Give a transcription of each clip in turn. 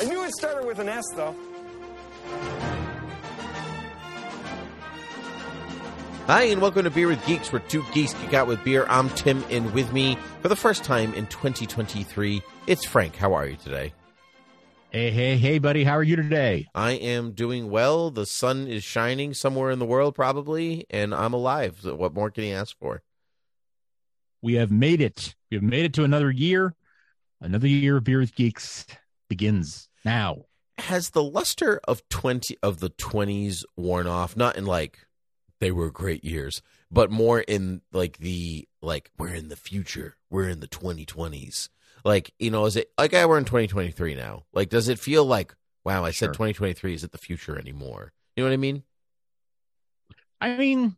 I knew it started with an S, though. Hi, and welcome to Beer with Geeks, where two geeks geek out with beer. I'm Tim, and with me for the first time in 2023, it's Frank. How are you today? Hey, hey, hey, buddy. How are you today? I am doing well. The sun is shining somewhere in the world, probably, and I'm alive. So what more can you ask for? We have made it. We have made it to another year. Another year of Beer with Geeks begins now. Has the luster of 20 of the 20s worn off? Not in like they were great years, but more in like the like we're in the future. We're in the 2020s. Like, you know, is it like I we're in 2023 now? Like does it feel like wow, I said 2023 is it the future anymore? You know what I mean? I mean,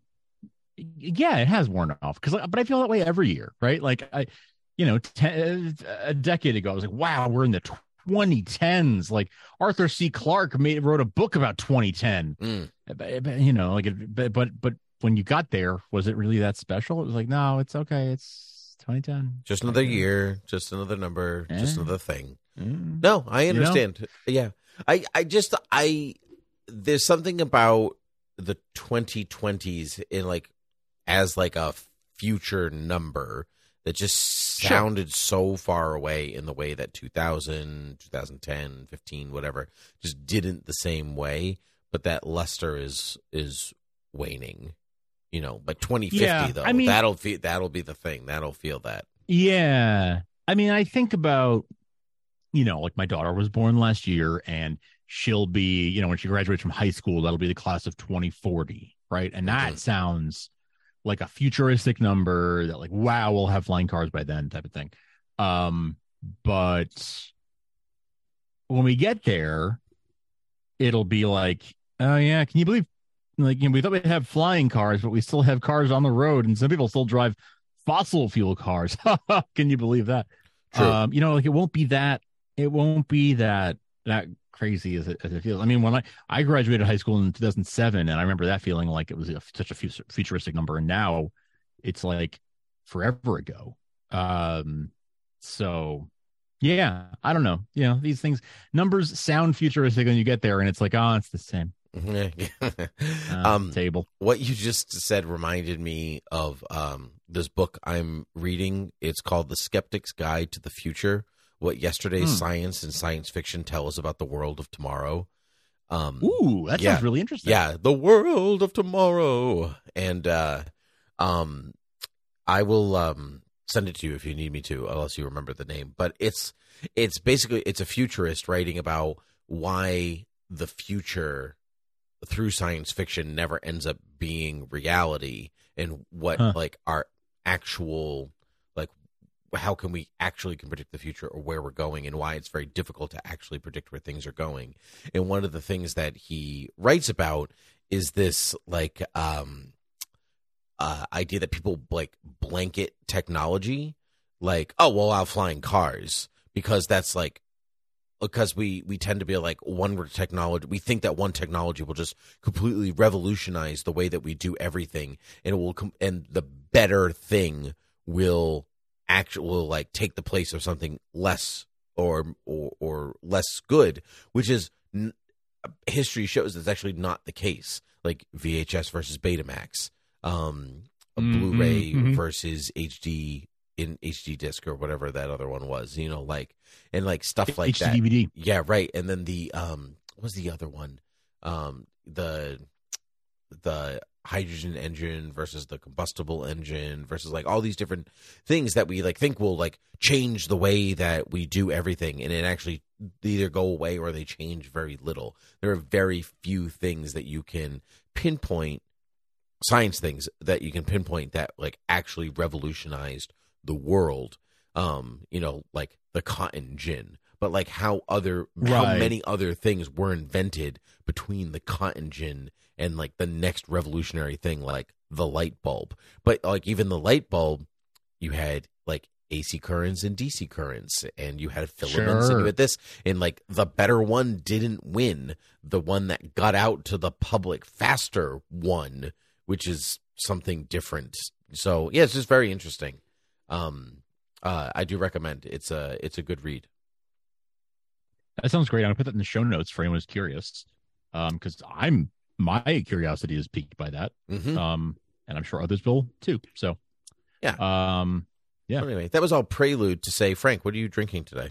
yeah, it has worn off because, uh, but I feel that way every year, right? Like I, you know, ten, uh, a decade ago, I was like, wow, we're in the 2010s. Like Arthur C. Clarke made wrote a book about 2010. Mm. But- but, You know, like, it, but but but when you got there, was it really that special? It was like, no, it's okay. It's 2010. Just another year, just another number, just another thing. Mm. No, I You know? understand. Yeah. I I just I there's something about the 2020s in like as like a future number that just Sure. sounded so far away in the way that 2000, 2010, 15, whatever just didn't the same way, but that luster is is waning. You know, but 2050 Yeah, though, I mean- that'll feel that'll be the thing. That'll feel that. Yeah. I mean, I think about, you know, like my daughter was born last year and she'll be, you know, when she graduates from high school, that'll be the class of 2040, right? And that Mhm. sounds like a futuristic number that, like, wow, we'll have flying cars by then type of thing. Um, but when we get there, it'll be like, oh, yeah, can you believe? Like, you know, we thought we'd have flying cars, but we still have cars on the road, and some people still drive fossil fuel cars. Can you believe that? True. Um, you know, like it won't be that it won't be that that crazy as it, as it feels. I mean, when I I graduated high school in 2007, and I remember that feeling like it was a, such a futuristic number, and now it's like forever ago. Um, so yeah, I don't know. You know, these things numbers sound futuristic when you get there, and it's like, oh, it's the same uh, um table. what you just said reminded me of um, this book I'm reading. It's called The Skeptic's Guide to the Future What Yesterday's Hmm. Science and Science Fiction Tell Us About the World of Tomorrow. Um, Ooh, that yeah. sounds really interesting. yeah, the world of tomorrow. And uh, um, I will um, send it to you if you need me to, unless you remember the name. But it's it's basically it's a futurist writing about why the future through science fiction never ends up being reality and what Huh. like our actual how can we actually can predict the future or where we're going and why it's very difficult to actually predict where things are going. And one of the things that he writes about is this like um uh idea that people like blanket technology like oh well i'll flying cars because that's like because we we tend to be like one technology we think that one technology will just completely revolutionize the way that we do everything and it will com- and the better thing will actually will like take the place of something less or or, or less good which is n- history shows that's actually not the case like VHS versus Betamax um a Mm, Blu-ray mm, mhm. versus HD in HD disc or whatever that other one was you know like and like stuff like that DVD. yeah, right. And then the um what was the other one? Um the the hydrogen engine versus the combustible engine versus like all these different things that we like think will like change the way that we do everything and it actually either go away or they change very little. There are very few things that you can pinpoint science things that you can pinpoint that like actually revolutionized the world. Um you know like the cotton gin but like how other how Right. many other things were invented between the cotton gin and like the next revolutionary thing like the light bulb. But like even the light bulb you had like AC currents and DC currents and you had filaments and Sure. you had this and like the better one didn't win. The one that got out to the public faster won which is something different. So yeah it's just very interesting. Um uh I do recommend. It's a it's a good read That sounds great. I'm gonna put that in the show notes for anyone who's curious. Um, because I'm my curiosity is piqued by that. Mhm. Um, and I'm sure others will too. So Yeah. Um yeah. anyway that was all prelude to say Frank what are you drinking today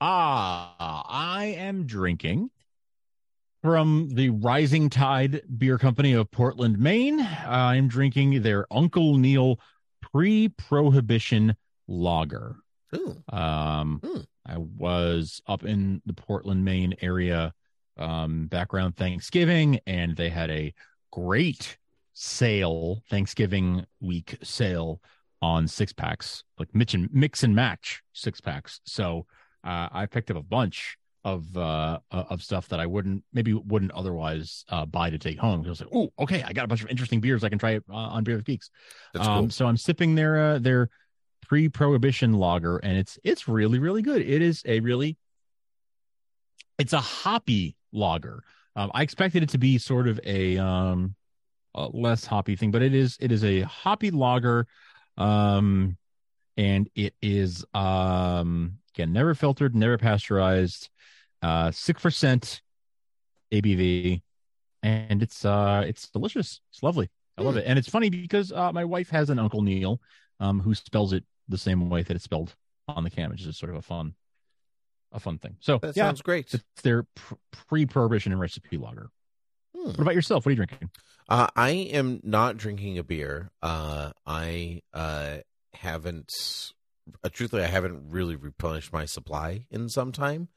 Ah, I am drinking from the Rising Tide Beer Company of Portland, Maine. I'm drinking their Uncle Neil pre-prohibition lager. Ooh. Um, Hmm. I was up in the Portland, Maine area um, back around Thanksgiving, and they had a great sale, Thanksgiving week sale on six packs, like mix and mix and match six packs. So uh, I picked up a bunch of uh, of stuff that I wouldn't maybe wouldn't otherwise uh, buy to take home. I was like, oh, okay, I got a bunch of interesting beers I can try uh, on Beer with Geeks. Um, cool. So I'm sipping their uh, their pre-prohibition lager, and it's it's really really good. It is a really it's a hoppy lager. Um, I expected it to be sort of a um a less hoppy thing, but it is it is a hoppy lager, um, and it is um again never filtered, never pasteurized, uh six percent ABV, and it's uh it's delicious. It's lovely. I love it, and it's funny because uh, my wife has an uncle Neil, um, who spells it the same way that it's spelled on the can, which is sort of a fun, a fun thing. So that yeah, sounds great it's their pre-prohibition and recipe lager. Hmm. What about yourself? What are you drinking? Uh, I am not drinking a beer. Uh, I uh, haven't, uh, truthfully, I haven't really replenished my supply in some time.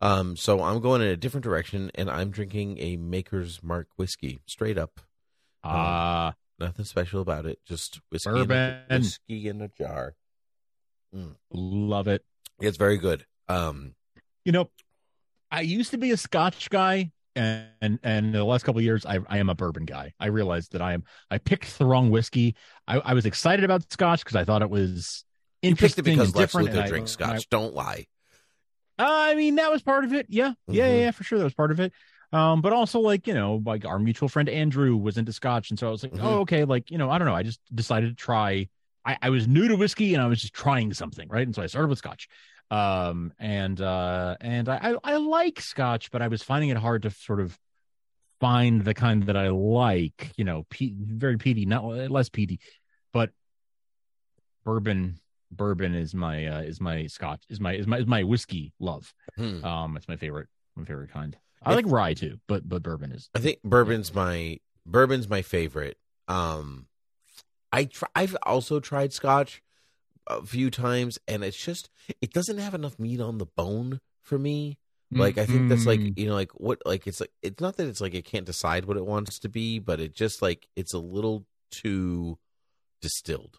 Um, so I'm going in a different direction, and I'm drinking a Maker's Mark whiskey, straight up. Ah, Nothing special about it, just whiskey, in a, whiskey in a jar. Love it. It's very good. Um, You know, I used to be a Scotch guy, and and, and the last couple of years, I I am a bourbon guy. I realized that I am. I picked the wrong whiskey. I, I was excited about Scotch because I thought it was you picked it interesting because Lex different. Luthor I- drinks and I- scotch. Don't lie. I mean, that was part of it. Yeah. Yeah, Mhm. yeah, for sure. That was part of it. Um, but also like, you know, like our mutual friend Andrew was into scotch. And so I was like, Mhm. oh, okay. Like, you know, I don't know. I just decided to try. I, I was new to whiskey and I was just trying something. Right. And so I started with scotch. Um, and, uh, and I, I, I like scotch, but I was finding it hard to sort of find the kind that I like, you know, pe- very peaty, not less peaty, but bourbon bourbon is my uh, is my scotch is my is my is my whiskey love. Hmm. Um, it's my favorite my favorite kind. I like rye too, but but bourbon is. I think bourbon's my bourbon's my favorite. Um, I try, I've also tried Scotch a few times, and it's just it doesn't have enough meat on the bone for me. Like I think that's like Mm. you know like what like it's like it's not that it's like it can't decide what it wants to be, but it just like it's a little too distilled.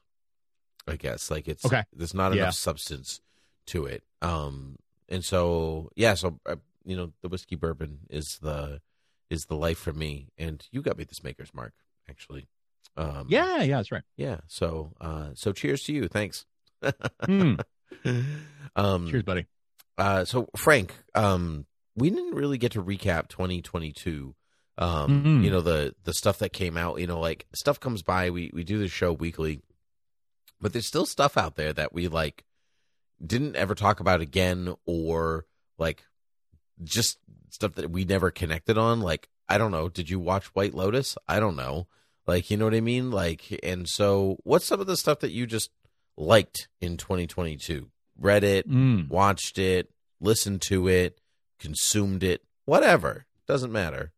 I guess like it's Okay. There's not Yeah. enough substance to it. Um, and so yeah, so uh, you know the whiskey bourbon is the is the life for me. And you got me this Maker's Mark actually. Um, yeah, yeah, that's right. yeah. So uh, so cheers to you. Thanks. Mm. um, Cheers, buddy. uh, so Frank, um, we didn't really get to recap 2022. Um, Mhm. you know the the stuff that came out. You know, like stuff comes by. We we do the show weekly, but there's still stuff out there that we like didn't ever talk about again, or like just stuff that we never connected on. Like I don't know. Did you watch White Lotus? I don't know. Like you know what I mean. Like and so, what's some of the stuff that you just liked in 2022? Read it, Mm. watched it, listened to it, consumed it, whatever. Doesn't matter.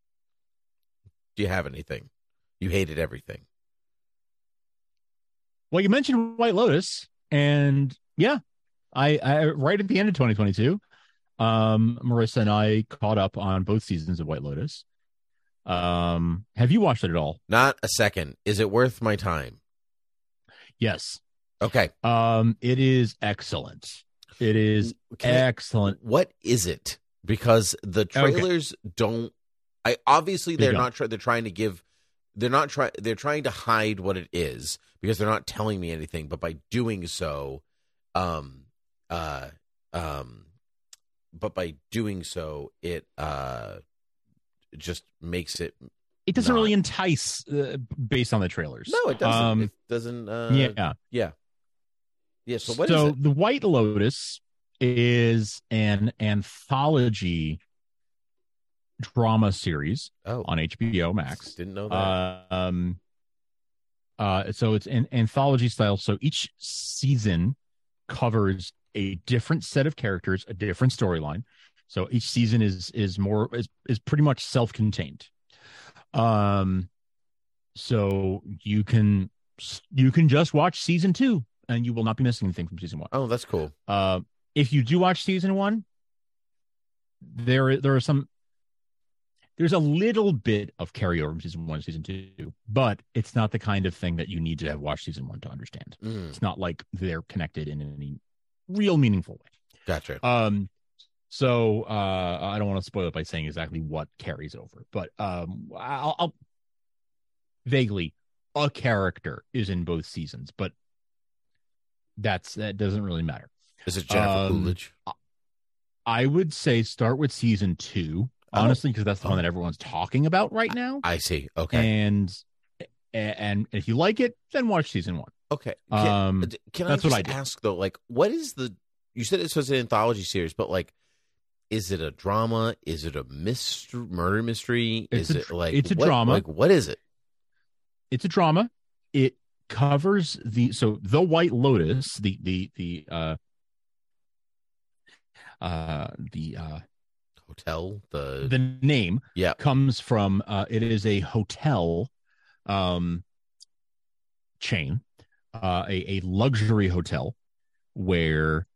Do you have anything? You hated everything. Well, you mentioned White Lotus, and yeah, I, I right at the end of 2022, um, Marissa and I caught up on both seasons of White Lotus. Um, have you watched it at all? Not a second. Is it worth my time? Yes. Okay. Um, it is excellent. It is excellent. what is it? Because the trailers don't. I obviously They they're don't. not trying. They're trying to give. They're not trying. They're trying to hide what it is because they're not telling me anything. But by doing so, um, uh, um, but by doing so, it uh, just makes it. It doesn't not. really entice uh, based on the trailers. No, it doesn't. Um, it doesn't. Uh, yeah. yeah, yeah. So what is so the White Lotus is an anthology drama series Oh, on HBO Max. didn't know that. Um, uh, so it's an anthology style. So each season covers a different set of characters, a different storyline. So each season is is more is is pretty much self contained. Um, so you can you can just watch season two, and you will not be missing anything from season one. oh, that's cool. Uh, if you do watch season one, there there are some. There's a little bit of carryover from season one to season two, but it's not the kind of thing that you need to have watched season one to understand. Mm, It's not like they're connected in any real meaningful way. gotcha. Um, so uh, I don't want to spoil it by saying exactly what carries over, but um, I'll, I'll vaguely a character is in both seasons, but that's that doesn't really matter. Is it Jennifer um, Coolidge? I would say start with season two, honestly, because that's the one Oh. that everyone's talking about right now. I see. Okay. And and if you like it, then watch season one. Okay. Can, Um, can that's I what just I do. ask though? Like, what is the? You said it was an anthology series, but like, is it a drama? Is it a mystery, murder mystery? It's is it like it's a what- drama. Like, what is it? It's a drama. It covers the so the White Lotus, the the the uh uh the uh Hotel. The, the name yeah. comes from uh it is a hotel um chain uh a, a luxury hotel where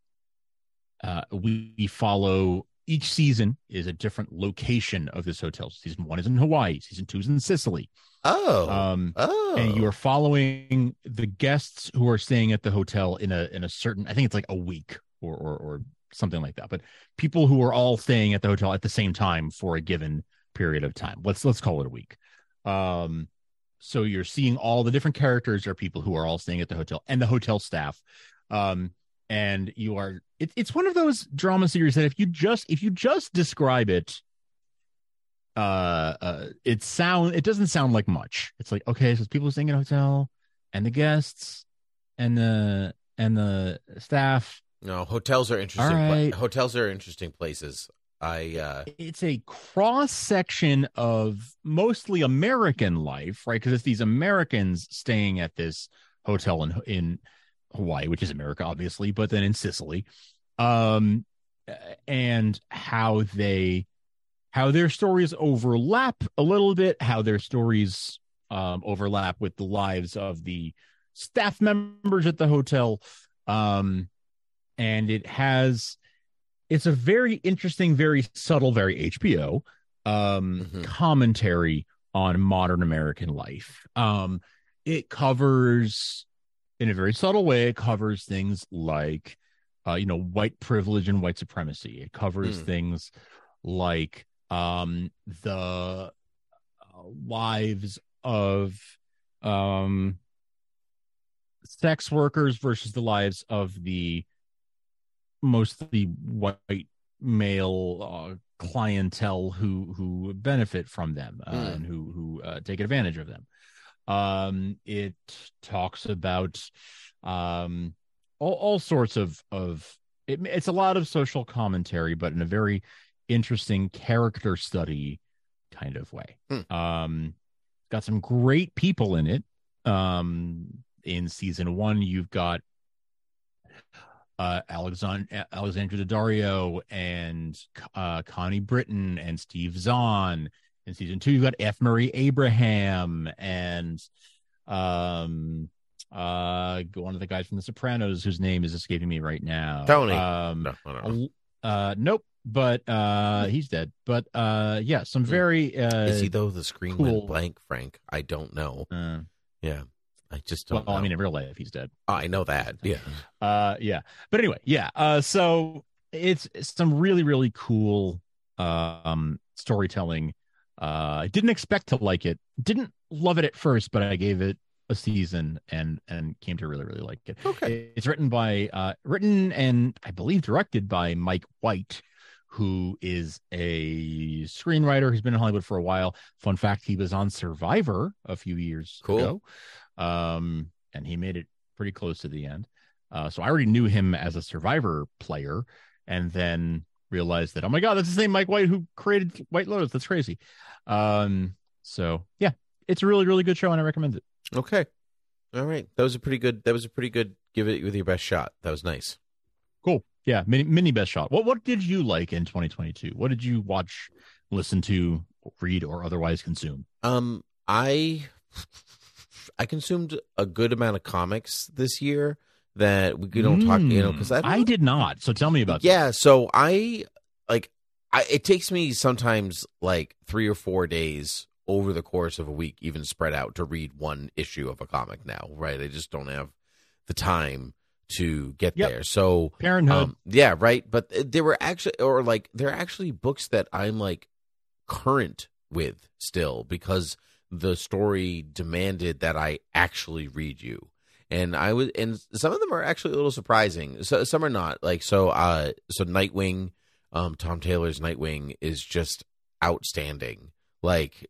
uh we, we follow each season is a different location of this hotel. Season one is in hawaii season two is in sicily. Oh. um oh. and you are following the guests who are staying at the hotel in a in a certain i think it's like a week or or, or something like that. But people who are all staying at the hotel at the same time for a given period of time. Let's let's call it a week. Um so you're seeing all the different characters are people who are all staying at the hotel and the hotel staff. Um and you are it, it's one of those drama series that if you just if you just describe it uh uh it sound it doesn't sound like much it's like okay so it's people staying in a hotel and the guests and the and the staff no, hotels are interesting. Pla- hotels are interesting places. I uh it's a cross section of mostly American life, right? Because it's these Americans staying at this hotel in in Hawaii, which is America, obviously, but then in Sicily, um, and how they how their stories overlap a little bit, how their stories um, overlap with the lives of the staff members at the hotel, um, and it has it's a very interesting, very subtle, very HBO um, Mhm. commentary on modern American life. Um, it covers, in a very subtle way, it covers things like, uh, you know, white privilege and white supremacy. It covers Hmm. things like um, the uh, lives of um, sex workers versus the lives of the mostly white male uh, clientele who who benefit from them uh, Hmm. and who who uh, take advantage of them. Um, it talks about um, all, all sorts of of it, it's a lot of social commentary, but in a very interesting character study kind of way. Hmm. Um, got some great people in it. Um, in season one, you've got uh, Alexand- Alexandra Daddario and uh, Connie Britton and Steve Zahn in season two, you got F. Murray Abraham and um uh one of the guys from The Sopranos whose name is escaping me right now. Tony. Um, No, I don't know. uh, nope. But uh, he's dead. But uh, yeah, some very uh, Hmm. Is he though? The screen cool. went blank, Frank. I don't know. uh, Yeah, I just well, don't. know. I mean, in real life, he's dead. I know that. Yeah. Uh, yeah. But anyway, yeah. Uh, so it's, it's some really, really cool um storytelling. Uh, I didn't expect to like it. Didn't love it at first, but I gave it a season and and came to really, really like it. Okay. It's written by uh written and I believe directed by Mike White, who is a screenwriter who's been in Hollywood for a while. Fun fact, he was on Survivor a few years Cool. ago. Um, and he made it pretty close to the end. Uh, so I already knew him as a Survivor player, and then realized that oh my god, that's the same Mike White who created White Lotus. That's crazy. Um, so yeah, it's a really really good show, and I recommend it. Okay. All right. That was a pretty good. That was a pretty good. Give it with your best shot. That was nice. Cool. Yeah, mini mini best shot. What what did you like in 2022? What did you watch, listen to, read, or otherwise consume? Um, I I consumed a good amount of comics this year that we don't talk. You know, because I, Mm, I did not. So tell me about. that. yeah. So I like. I it takes me sometimes like three or four days over the course of a week, even spread out, to read one issue of a comic. Now, right? I just don't have the time to get Yep. there. So Parenthood. Um, yeah, right. But there were actually, or like, there are actually books that I'm like current with still because the story demanded that I actually read you. And I was, and some of them are actually a little surprising. So some are not. Like so, uh, so Nightwing, um, Tom Taylor's Nightwing is just outstanding. Like,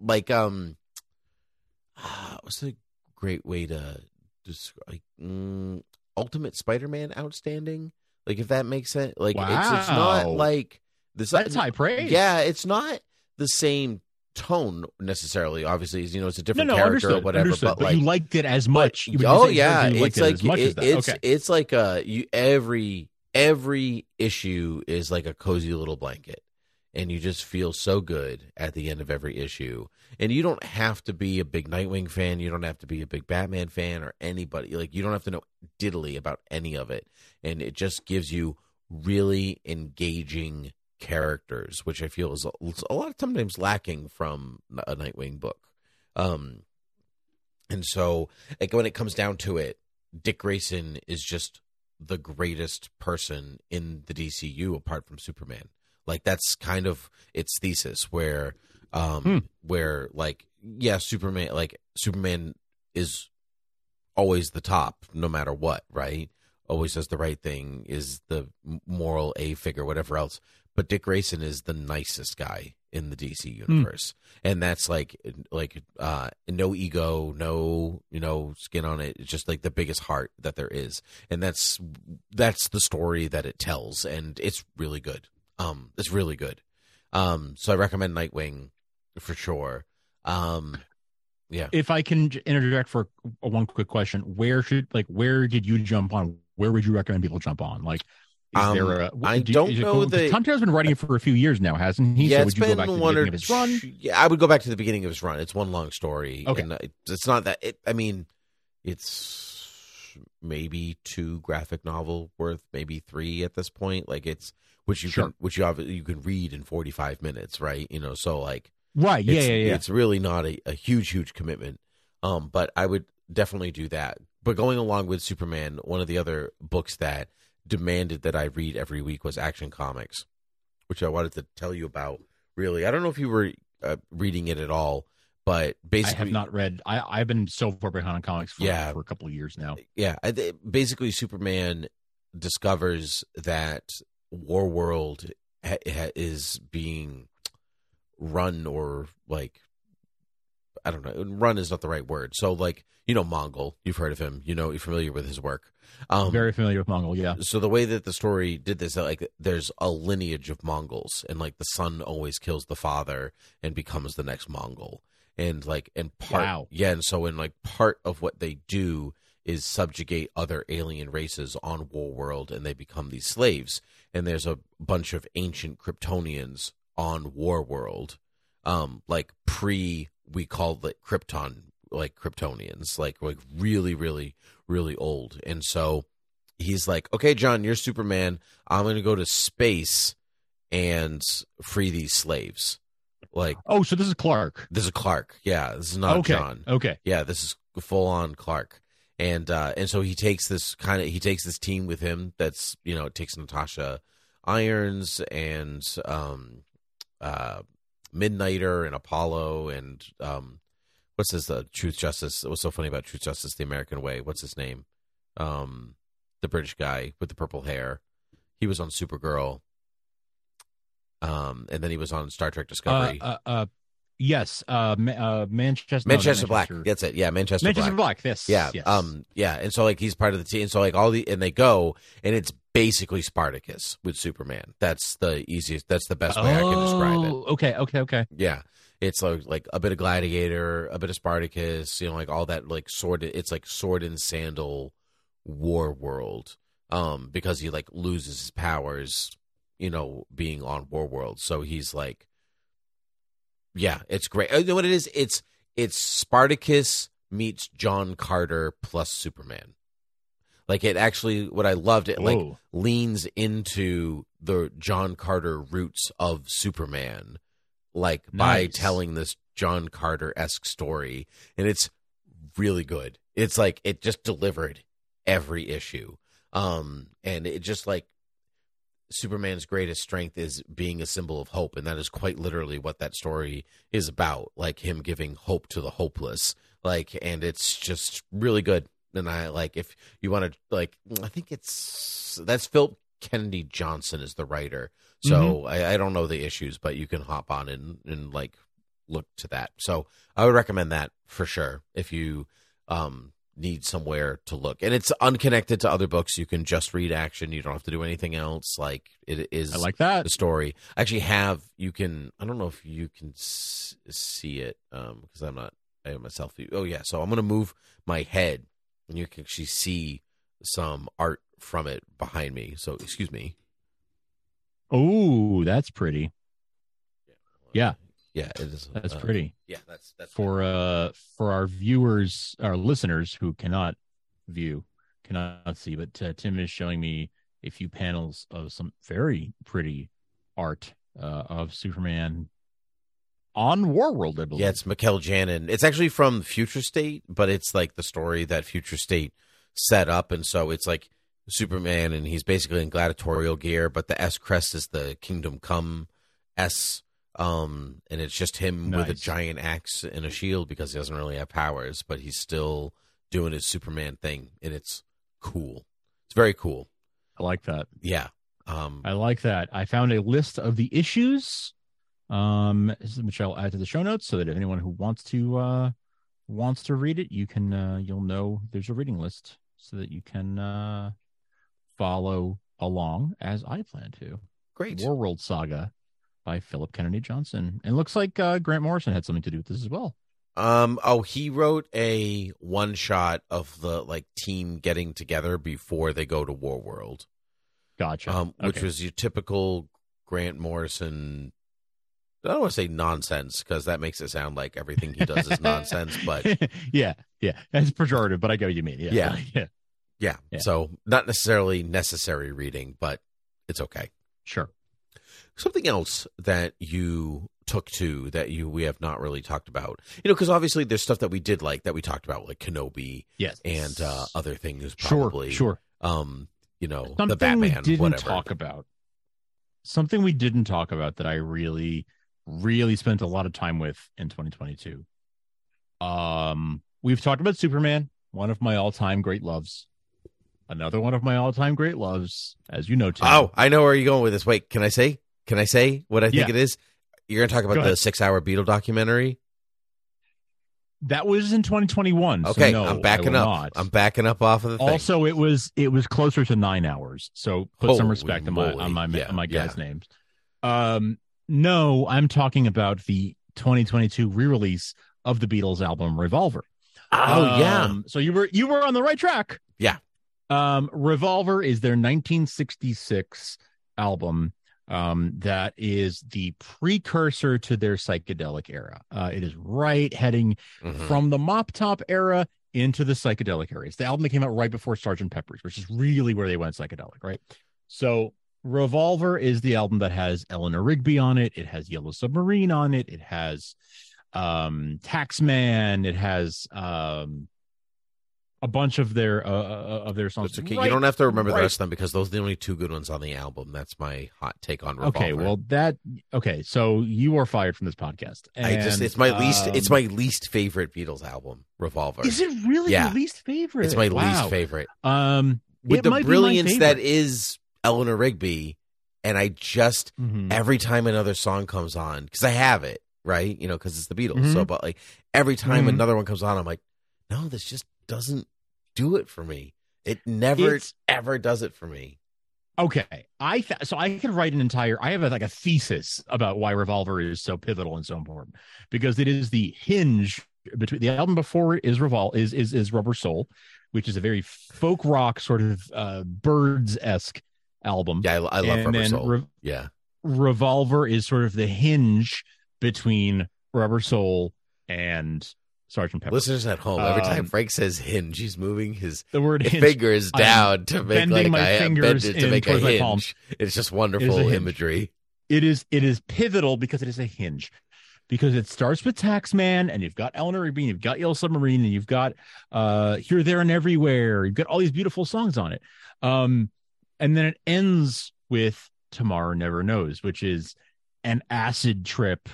like, um, what's a great way to describe? Like, mm, Ultimate Spider-Man outstanding. Like, if that makes sense. Like, it's it's not like this. That's high praise. Yeah, it's not the same tone necessarily. Obviously, you know, it's a different no, character understood, or whatever. understood. But, But, like, you liked it as much. You oh yeah, it's like it- it's okay. it's like a you every every issue is like a cozy little blanket, and you just feel so good at the end of every issue. And you don't have to be a big Nightwing fan. You don't have to be a big Batman fan or anybody. Like you don't have to know diddly about any of it, and it just gives you really engaging characters, which I feel is a, lot of times lacking from a Nightwing book. Um, and so, like when it comes down to it, Dick Grayson is just the greatest person in the DCU apart from Superman. Like that's kind of its thesis where um Hmm. where like yeah, Superman like Superman is always the top no matter what, right? Always does the right thing, is the moral A figure, whatever else. But Dick Grayson is the nicest guy in the DC universe. And that's like like uh no ego, no, you know, skin on it. It's just like the biggest heart that there is. And that's that's the story that it tells and it's really good. Um it's really good. Um so I recommend Nightwing for sure. Um yeah. if I can interject for a, one quick question, where should like where did you jump on? Where would you recommend people jump on? Like, is Um, there a? I do- it know cool- Tom Taylor's been writing it for a few years now, hasn't he? yeah, so it's would you been go back to the one or beginning of his run? Yeah, I would go back to the beginning of his run. It's one long story. Okay. and it's not that. It, I mean, it's maybe two graphic novel worth, maybe three at this point. Like it's which you Sure. can which you have, you can read in forty five minutes, right? You know, so like Right? Yeah, yeah, yeah. It's really not a, a huge, huge commitment. Um, but I would definitely do that. But going along with Superman, one of the other books that demanded that I read every week was Action Comics, which I wanted to tell you about. Really, I don't know if you were uh, reading it at all, but I basically, have not read. I I've been so far behind on comics for, Yeah. for a couple of years now. yeah I basically superman discovers that war world ha- ha- is being run or like i don't know run is not the right word so like you know Mongul you've heard of him you know you're familiar with his work um Very familiar with Mongul. Yeah. so the way that the story did this like there's a lineage of Monguls and like the son always kills the father and becomes the next Mongul and like and part Wow. yeah and so in like part of what they do is subjugate other alien races on war world and they become these slaves and there's a bunch of ancient kryptonians on war world um, like pre we called it Krypton, like Kryptonians, like like really, really, really old. And so he's like, "Okay, Jon, you're Superman. I'm going to go to space and free these slaves." Like, oh, so this is Clark. This is Clark. Yeah, this is not okay. Jon. Okay. Yeah, this is full on Clark. And uh and so he takes this kind of he takes this team with him that's, you know, it takes Natasha Irons and um uh Midnighter and Apollo and um what's his uh, Truth Justice? What's so funny about Truth Justice the American Way? What's his name? Um the British guy with the purple hair. He was on Supergirl. Um and then he was on Star Trek Discovery. Uh, uh, uh, yes, uh, uh, Manchester. no, Manchester Black. Manchester. That's it. Yeah, Manchester, Manchester Black. Black. Yes. Yeah. Yes. Um. Yeah. And so like he's part of the team. So like all the and they go and it's basically Spartacus with Superman. That's the easiest. That's the best way I can describe it. Oh, Okay. Okay. Okay. Yeah. It's like like a bit of Gladiator, a bit of Spartacus. You know, like all that like sword. It's like sword and sandal war world. Um, because he like loses his powers. You know, being on War World. So he's like yeah, it's great. Uh, You know what it is? It's it's Spartacus meets John Carter plus Superman. Like it actually what I loved it like Whoa. leans into the John Carter roots of Superman like by Nice. telling this John Carter esque story. And it's really good. It's like it just delivered every issue. Um and it just like Superman's greatest strength is being a symbol of hope, and that is quite literally what that story is about. Like him giving hope to the hopeless. Like, and it's just really good. And I like if you want to like, I think it's that's Philip Kennedy Johnson is the writer. So I, I don't know the issues, but you can hop on and and like look to that. So I would recommend that for sure if you um need somewhere to look. And it's unconnected to other books. You can just read action. You don't have to do anything else. Like it is I like that. the story. I actually have you can I don't know if you can s- see it um because I'm not I have myself oh yeah so I'm going to move my head and you can actually see some art from it behind me. So excuse me. Oh, that's pretty. Yeah. Yeah, it is. That's uh, pretty. Yeah, that's that's For uh for our viewers, our listeners who cannot view, cannot see, but uh, Tim is showing me a few panels of some very pretty art uh, of Superman on Warworld. I believe. Yeah, it's Mikel Janin. It's actually from Future State, but it's like the story that Future State set up, and so it's like Superman, and he's basically in gladiatorial gear, but the S crest is the Kingdom Come S, um, and it's just him with a giant axe and a shield because he doesn't really have powers, but he's still doing his Superman thing, and it's cool. It's very cool. I like that. Yeah. Um, I like that. I found a list of the issues, um, which I'll add to the show notes so that if anyone who wants to uh, wants to read it, you can uh, you'll know there's a reading list so that you can uh, follow along as I plan to. Great. War World Saga by Philip Kennedy Johnson, and looks like uh, Grant Morrison had something to do with this as well. Um. Oh, he wrote a one shot of the like team getting together before they go to War World. Gotcha. Um, which Okay. was your typical Grant Morrison. I don't want to say nonsense because that makes it sound like everything he does is nonsense. But yeah, yeah, it's pejorative, but I get what you mean. Yeah, Yeah. yeah, yeah, Yeah. so not necessarily necessary reading, but it's okay. sure. Something else that you took to that you we have not really talked about, you know, because obviously there's stuff that we did like that we talked about, like Kenobi Yes, and uh, other things. sure, sure. um, you know, something the Batman, we didn't whatever. talk about something we didn't talk about that i really really spent a lot of time with in 2022 um we've talked about superman one of my all-time great loves another one of my all-time great loves as you know Tim. Oh, I know where you're going with this. Wait, can I say? Can I say what I think Yeah. it is? You're going to talk about the six-hour Beatle documentary. that was in 2021 so Okay, no, I'm backing up. not. I'm backing up off of the thing. also it was it was closer to nine hours so put some Holy respect on my on my Yeah, on my guys yeah. names um no i'm talking about the 2022 re-release of the beatles album revolver oh yeah, Um, so you were you were on the right track Yeah. um revolver is their 1966 album um, that is the precursor to their psychedelic era. Uh, it is right heading Mhm. from the mop top era into the psychedelic era. It's the album that came out right before Sergeant Pepper's, which is really where they went psychedelic, right? So Revolver is the album that has Eleanor Rigby on it. It has Yellow Submarine on it. It has um Taxman. It has um a bunch of their uh, uh, of their songs. Okay. right- you don't have to remember the right- rest of them because those are the only two good ones on the album. That's my hot take on Revolver. Okay, well that okay, so you are fired from this podcast. I just it's my least it's um, my least favorite Beatles album, Revolver. Is it really Yeah. your least favorite? It's my Wow. least favorite. Um, With the might be my brilliance that is Eleanor Rigby, and I just Mhm. every time another song comes on because I have it right, you know, because it's the Beatles. So, Mhm. but like every time Mhm. another one comes on, I'm like, no, this just doesn't do it for me. It never It's- ever does it for me. Okay, I th- so I could write an entire. I have a, like a thesis about why Revolver is so pivotal and so important because it is the hinge between the album before it is Revol is is is Rubber Soul, which is a very folk rock sort of uh, Byrds esque album. Yeah, I, I love And Rubber Soul. Re- yeah, Revolver is sort of the hinge between Rubber Soul and Sergeant Pepper. listeners at home, every time Um, Frank says hinge, he's moving his the word hinge. fingers I'm down to make like my I fingers to make a hinge. It's just It wonderful hinge. imagery. it is it is pivotal because it is a hinge because it starts with taxman and you've got eleanor Rigby, you've got yellow submarine and you've got uh here there and everywhere you've got all these beautiful songs on it um and then it ends with tomorrow never knows which is an acid trip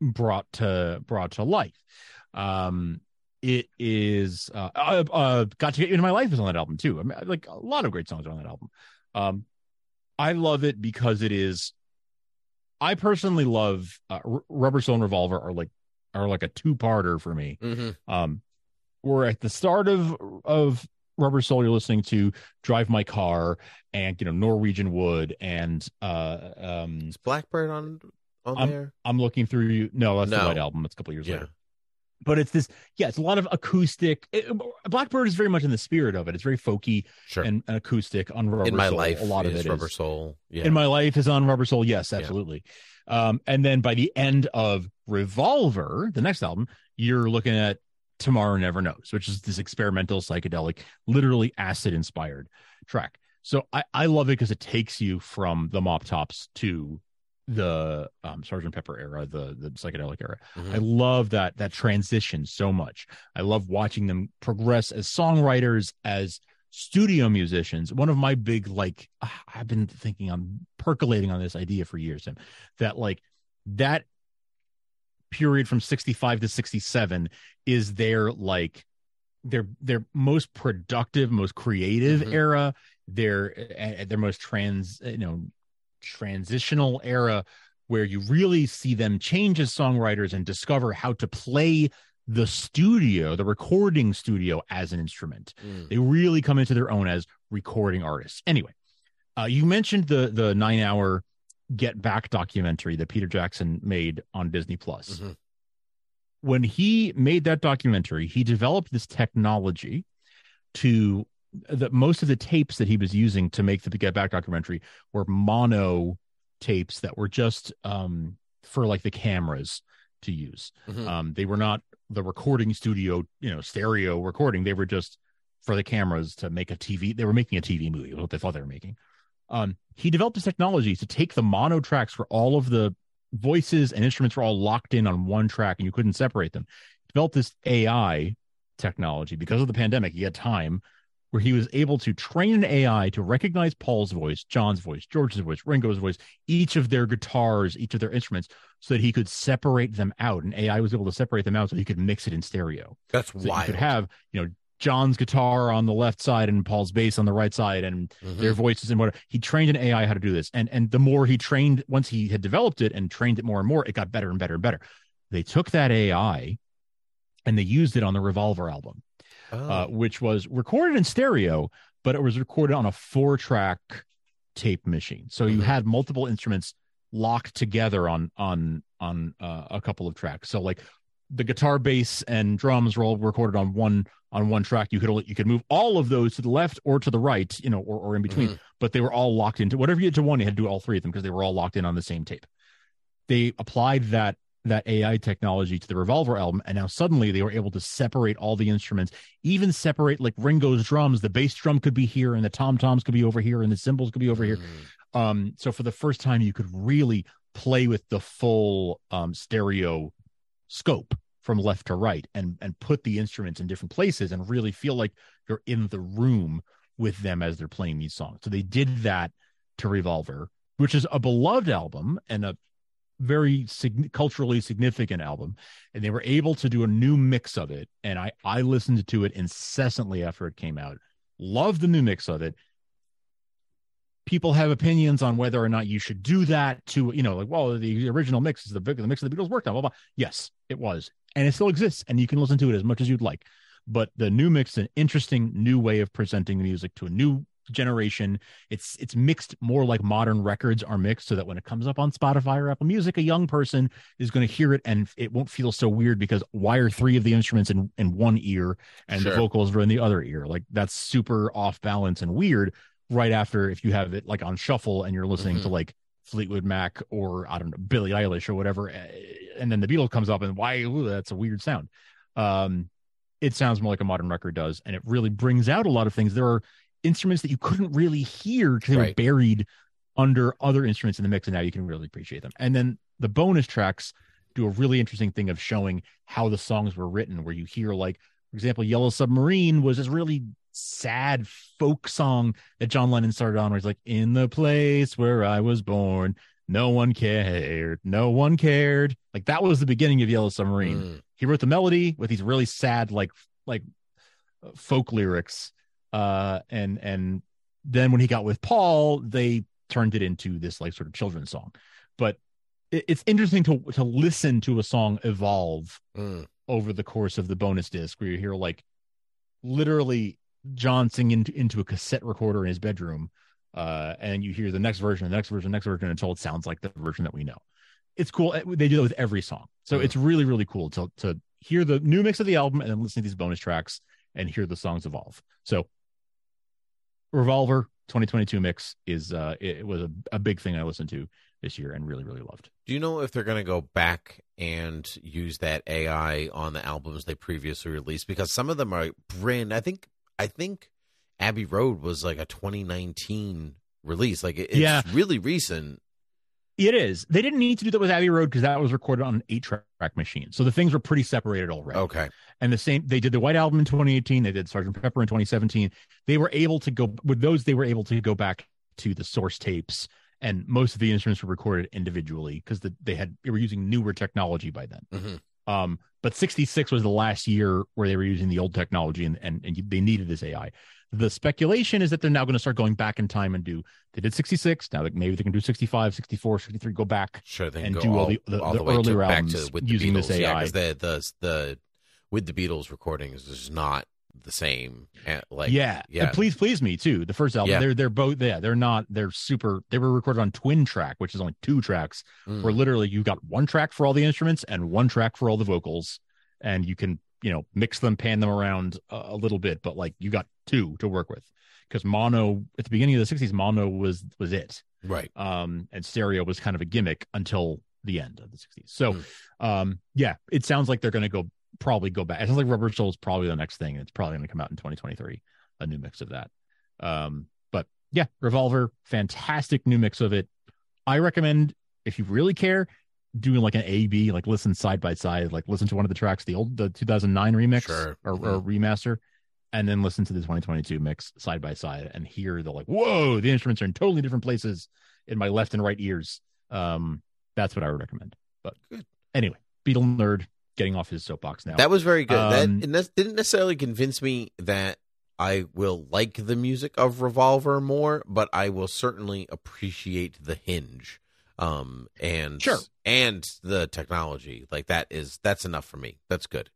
brought to brought to life um it is uh, uh, uh got to get you into my life is on that album too i mean like a lot of great songs are on that album um i love it because it is I personally love uh, R- Rubber Soul and Revolver are like are like a two parter for me. Mm-hmm. Um, where at the start of of Rubber Soul, you're listening to Drive My Car and you know Norwegian Wood and uh um Is Blackbird on on I'm- there? I'm looking through you. No, that's the White Album. It's a couple years Yeah. later. But it's this, yeah, it's a lot of acoustic. It, Blackbird is very much in the spirit of it. It's very folky Sure. and, and acoustic on Rubber soul. in my Soul. life, a lot of is it is Rubber Soul. Yeah, in my life is on rubber soul yes absolutely um and then by the end of revolver the next album you're looking at tomorrow never knows which is this experimental psychedelic literally acid inspired track so i i love it because it takes you from the mop tops to the um sergeant pepper era the the psychedelic era Mhm. i love that that transition so much i love watching them progress as songwriters as studio musicians one of my big like ah, i've been thinking i'm percolating on this idea for years Tim, that like that period from 65 to 67 is their like their their most productive most creative Mhm. era their uh, their most trans you know transitional era where you really see them change as songwriters and discover how to play the studio the recording studio as an instrument Mm. they really come into their own as recording artists anyway uh, you mentioned the the nine hour get back documentary that peter jackson made on disney plus Mhm. when he made that documentary he developed this technology to that most of the tapes that he was using to make the get back documentary were mono tapes that were just um for like the cameras to use. Mhm. um they were not the recording studio you know stereo recording. They were just for the cameras to make a tv they were making a tv movie what they thought they were making. Um he developed this technology to take the mono tracks where all of the voices and instruments were all locked in on one track and you couldn't separate them. Developed this ai technology. Because of the pandemic he had time where he was able to train an AI to recognize Paul's voice, John's voice, George's voice, Ringo's voice, each of their guitars, each of their instruments, so that he could separate them out. And AI was able to separate them out so he could mix it in stereo. That's So you could have, you know, John's guitar on the left side and Paul's bass on the right side and Mhm. their voices and whatever. He trained an AI how to do this. And and the more he trained, once he had developed it and trained it more and more, it got better and better and better. They took that AI and they used it on the Revolver album Oh. uh, which was recorded in stereo, but it was recorded on a four track tape machine. So you Mhm. had multiple instruments locked together on on on uh, a couple of tracks. So like the guitar, bass, and drums were all recorded on one on one track. You could only, you could move all of those to the left or to the right, you know, or, or in between. Mhm. but they were all locked into whatever you had to one, you had to do all three of them because they were all locked in on the same tape. They applied that that AI technology to the Revolver album, and now suddenly they were able to separate all the instruments, even separate like Ringo's drums. The bass drum could be here, and the tom toms could be over here, and the cymbals could be over here. Um, so for the first time, you could really play with the full um, stereo scope from left to right, and and put the instruments in different places, and really feel like you're in the room with them as they're playing these songs. So they did that to Revolver, which is a beloved album and a very sig- culturally significant album and they were able to do a new mix of it and i i listened to it incessantly after it came out. Love the new mix of it. People have opinions on whether or not you should do that to you know like well the original mix is the big the mix of the beatles worked on blah, blah yes it was and it still exists and you can listen to it as much as you'd like. But the new mix an interesting new way of presenting the music to a new generation it's it's mixed more like modern records are mixed so that when it comes up on spotify or apple music a young person is going to hear it and it won't feel so weird because why are three of the instruments in in one ear and Sure. the vocals are in the other ear like that's super off balance and weird right after if you have it like on shuffle and you're listening to Mhm. like fleetwood mac or i don't know billie eilish or whatever eh, and then the beatles comes up and why ooh, that's a weird sound um it sounds more like a modern record does and it really brings out a lot of things there are instruments that you couldn't really hear because they were buried under other instruments in the mix and now you can really appreciate them. And then the bonus tracks do a really interesting thing of showing how the songs were written where you hear like for example yellow submarine was this really sad folk song that john lennon started on where he's like in the place where i was born no one cared no one cared. Like that was the beginning of yellow submarine. Mm. he wrote the melody with these really sad like like uh, folk lyrics uh and and then when he got with paul they turned it into this like sort of children's song. But it, it's interesting to to listen to a song evolve Mm. over the course of the bonus disc where you hear like literally john singing into, into a cassette recorder in his bedroom uh and you hear the next version the next version the next version until it sounds like the version that we know. It's cool. They do that with every song. So Mm. it's really really cool to to hear the new mix of the album and then listen to these bonus tracks and hear the songs evolve. So revolver 2022 mix is uh it, it was a, a big thing i listened to this year and really really loved Do you know if they're going to go back and use that AI on the albums they previously released? Because some of them are brand. I think. I think Abbey Road was like a 2019 release. Like it- it's Yeah. really recent. It is. They didn't need to do that with Abbey Road because that was recorded on an eight track machine. So the things were pretty separated already. Okay. And the same, they did the White Album in 2018. They did Sergeant Pepper in 2017. They were able to go with those. They were able to go back to the source tapes, and most of the instruments were recorded individually because the, they had they were using newer technology by then. Mhm. Um, but 66 was the last year where they were using the old technology and and, and they needed this AI. The speculation is that they're now going to start going back in time and do. They did 66. Now that maybe they can do 65, 64, 63. Go back Sure, they can and go do all, all, the, the, all the the way to, earlier albums to with using Beatles. this AI. because the the the with the Beatles recordings is not the same. eh, Like yeah, yeah. And please, please me too. The first album, Yeah. they're they're both yeah, they're not they're super. They were recorded on twin track, which is only two tracks. Mm. Where literally you got one track for all the instruments and one track for all the vocals, and you can you know mix them, pan them around a, a little bit, but like you got two to work with. Because mono at the beginning of the '60s, mono was was it, right. um, and stereo was kind of a gimmick until the end of the '60s. So, Hmm. um, yeah, it sounds like they're going to go probably go back. It sounds like Rubber Soul is probably the next thing. It's probably going to come out in 2023, a new mix of that. Um, but yeah, Revolver, fantastic new mix of it. I recommend if you really care, doing like an A B, like listen side by side, like listen to one of the tracks, the old the 2009 remix Sure. or, or Mhm. remaster, and then listen to the 2022 mix side by side and hear the like, whoa, the instruments are in totally different places in my left and right ears. Um, that's what I would recommend. But Good. anyway, Beatle nerd getting off his soapbox now. That was very good. Um, that that didn't necessarily convince me that I will like the music of Revolver more, but I will certainly appreciate the hinge. Um and Sure. and the technology. Like that is that's enough for me. That's good.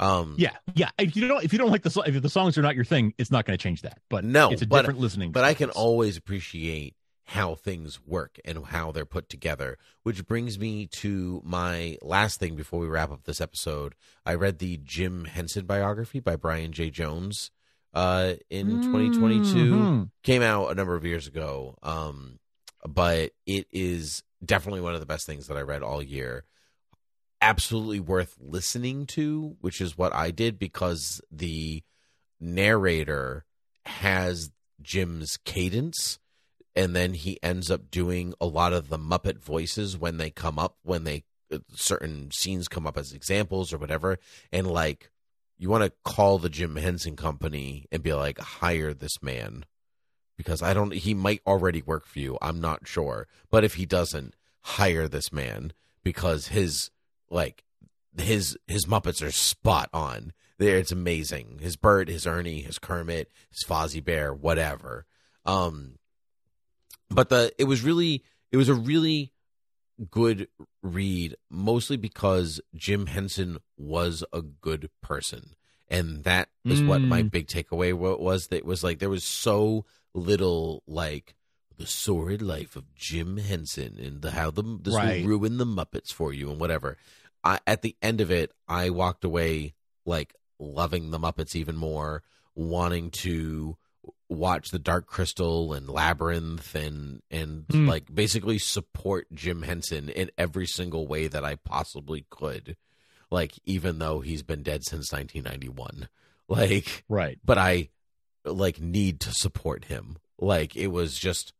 Um yeah, yeah. If you don't, if you don't like the if the songs are not your thing, it's not going to change that. But No, it's a but- different listening. but I can always appreciate how things work and how they're put together, which brings me to my last thing before we wrap up this episode. I read the Jim Henson biography by Brian Jay Jones uh, in 2022. Mhm. Came out a number of years ago, um, but it is definitely one of the best things that I read all year. Absolutely worth listening to, which is what I did because the narrator has Jim's cadence and then he ends up doing a lot of the Muppet voices when they come up, when they uh, certain scenes come up as examples or whatever. And like, you want to call the Jim Henson Company and be like, hire this man because I don't, he might already work for you. I'm not sure. But if he doesn't, hire this man because his, like, his, his Muppets are spot on. There, it's amazing. His Bert, his Ernie, his Kermit, his Fozzie Bear, whatever. Um, but the it was really it was a really good read mostly because Jim Henson was a good person and that is what my Mm. big takeaway was that it was like there was so little like the sordid life of Jim Henson and the how the this Right. will ruin the Muppets for you and whatever. I, at the end of it, I walked away like loving the Muppets even more, wanting to watch the Dark Crystal and Labyrinth and and Hmm. like basically support Jim Henson in every single way that I possibly could. Like even though he's been dead since 1991. Like Right. but I like need to support him. Like it was just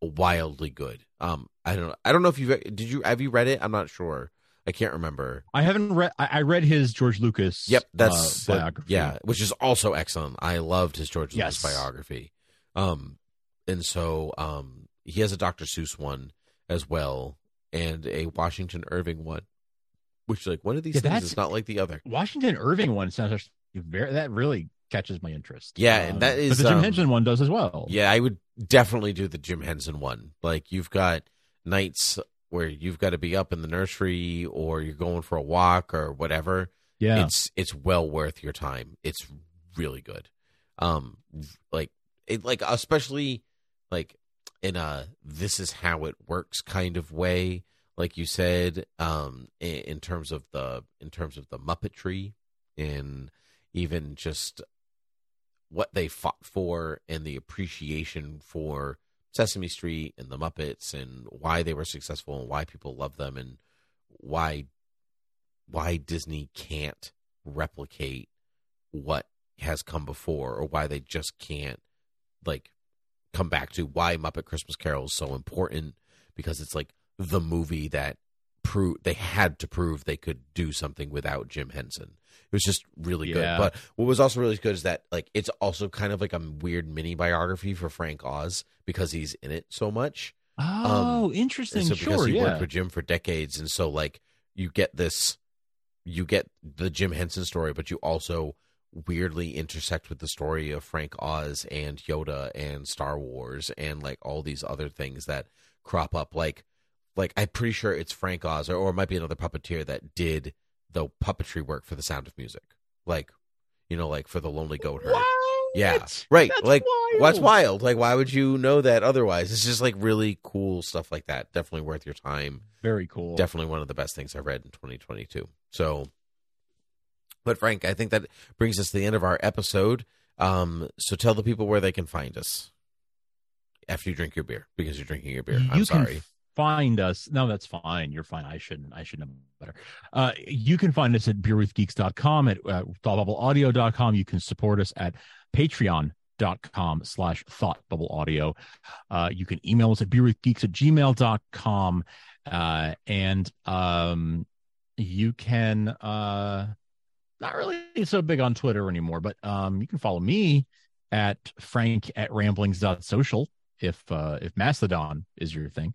wildly good. Um I don't I don't know if you did you have you read it? I'm not sure. I can't remember. I haven't read. I I read his George Lucas. Yep, that's uh, biography. yeah, which is also excellent. I loved his George Lucas Yes. biography. Um, and so um, he has a Dr. Seuss one as well, and a Washington Irving one, which like one of these Yeah, things is not like the other. Washington Irving one sounds very. That really catches my interest. Yeah, and that but the Jim um, Henson one does as well. Yeah, I would definitely do the Jim Henson one. Like you've got nights where you've got to be up in the nursery or you're going for a walk or whatever. Yeah. It's it's well worth your time. It's really good. Um like it like especially like in a this is how it works kind of way like you said um in, in terms of the in terms of the muppetry and even just what they fought for and the appreciation for Sesame Street and the Muppets and why they were successful and why people love them and why why Disney can't replicate what has come before or why they just can't like come back to why Muppet Christmas Carol is so important because it's like the movie that prove they had to prove they could do something without Jim Henson. It was just really Yeah. good. But what was also really good is that like it's also kind of like a weird mini biography for Frank Oz because he's in it so much. Oh, um, And interesting. so sure. because he yeah. worked with Jim for decades, and so like you get this, you get the Jim Henson story, but you also weirdly intersect with the story of Frank Oz and Yoda and Star Wars and like all these other things that crop up. Like, like I'm pretty sure it's Frank Oz, or, or it might be another puppeteer that did the puppetry work for The Sound of Music. Like, you know, like for the Lonely Goat Herd. Yeah, right. That's like, wild. what's wild? Like, why would you know that otherwise? It's just like really cool stuff like that. Definitely worth your time. Very cool. Definitely one of the best things I read in 2022. So, but Frank, I think that brings us to the end of our episode. Um, so tell the people where they can find us after you drink your beer because you're drinking your beer. I'm you sorry. Find us. No, that's fine. You're fine. I shouldn't. I should know better. Uh, you can find us at beerwithgeeks.com, at uh, thoughtbubbleaudio.com. You can support us at patreon.com slash thoughtbubbleaudio. Uh, you can email us at beerwithgeeks at gmail.com. Uh, and um, you can uh, not really so big on Twitter anymore, but um, you can follow me at frank at ramblings.social if uh if mastodon is your thing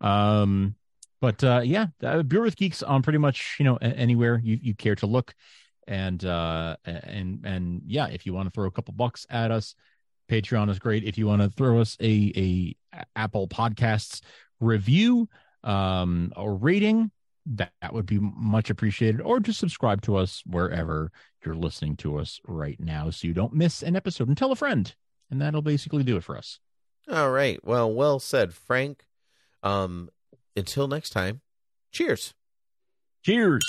um but uh yeah uh, beer with geeks on pretty much you know anywhere you, you care to look. And uh and and yeah if you want to throw a couple bucks at us patreon is great. If you want to throw us a a apple podcasts review um or rating that, that would be much appreciated. Or just subscribe to us wherever you're listening to us right now so you don't miss an episode. And tell a friend and that'll basically do it for us. All right. Well, well said, Frank. Um, until next time, cheers. cheers